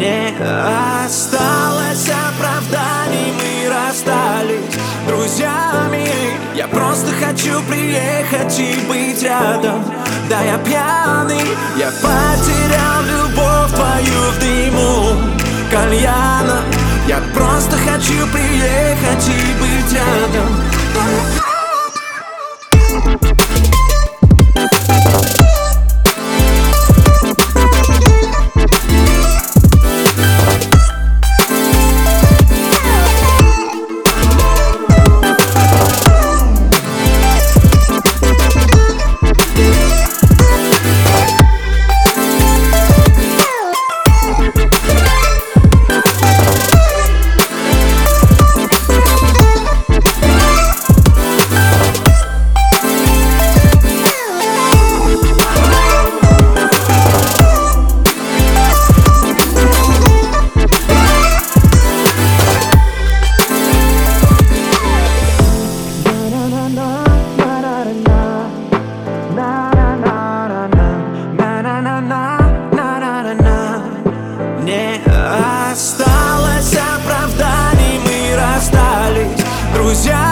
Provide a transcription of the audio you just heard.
Не осталось оправданий, мы расстались друзьями. Я просто хочу приехать и быть рядом. Да я пьяный, я потерял любовь твою в дыму кальяна. Я просто хочу приехать и осталось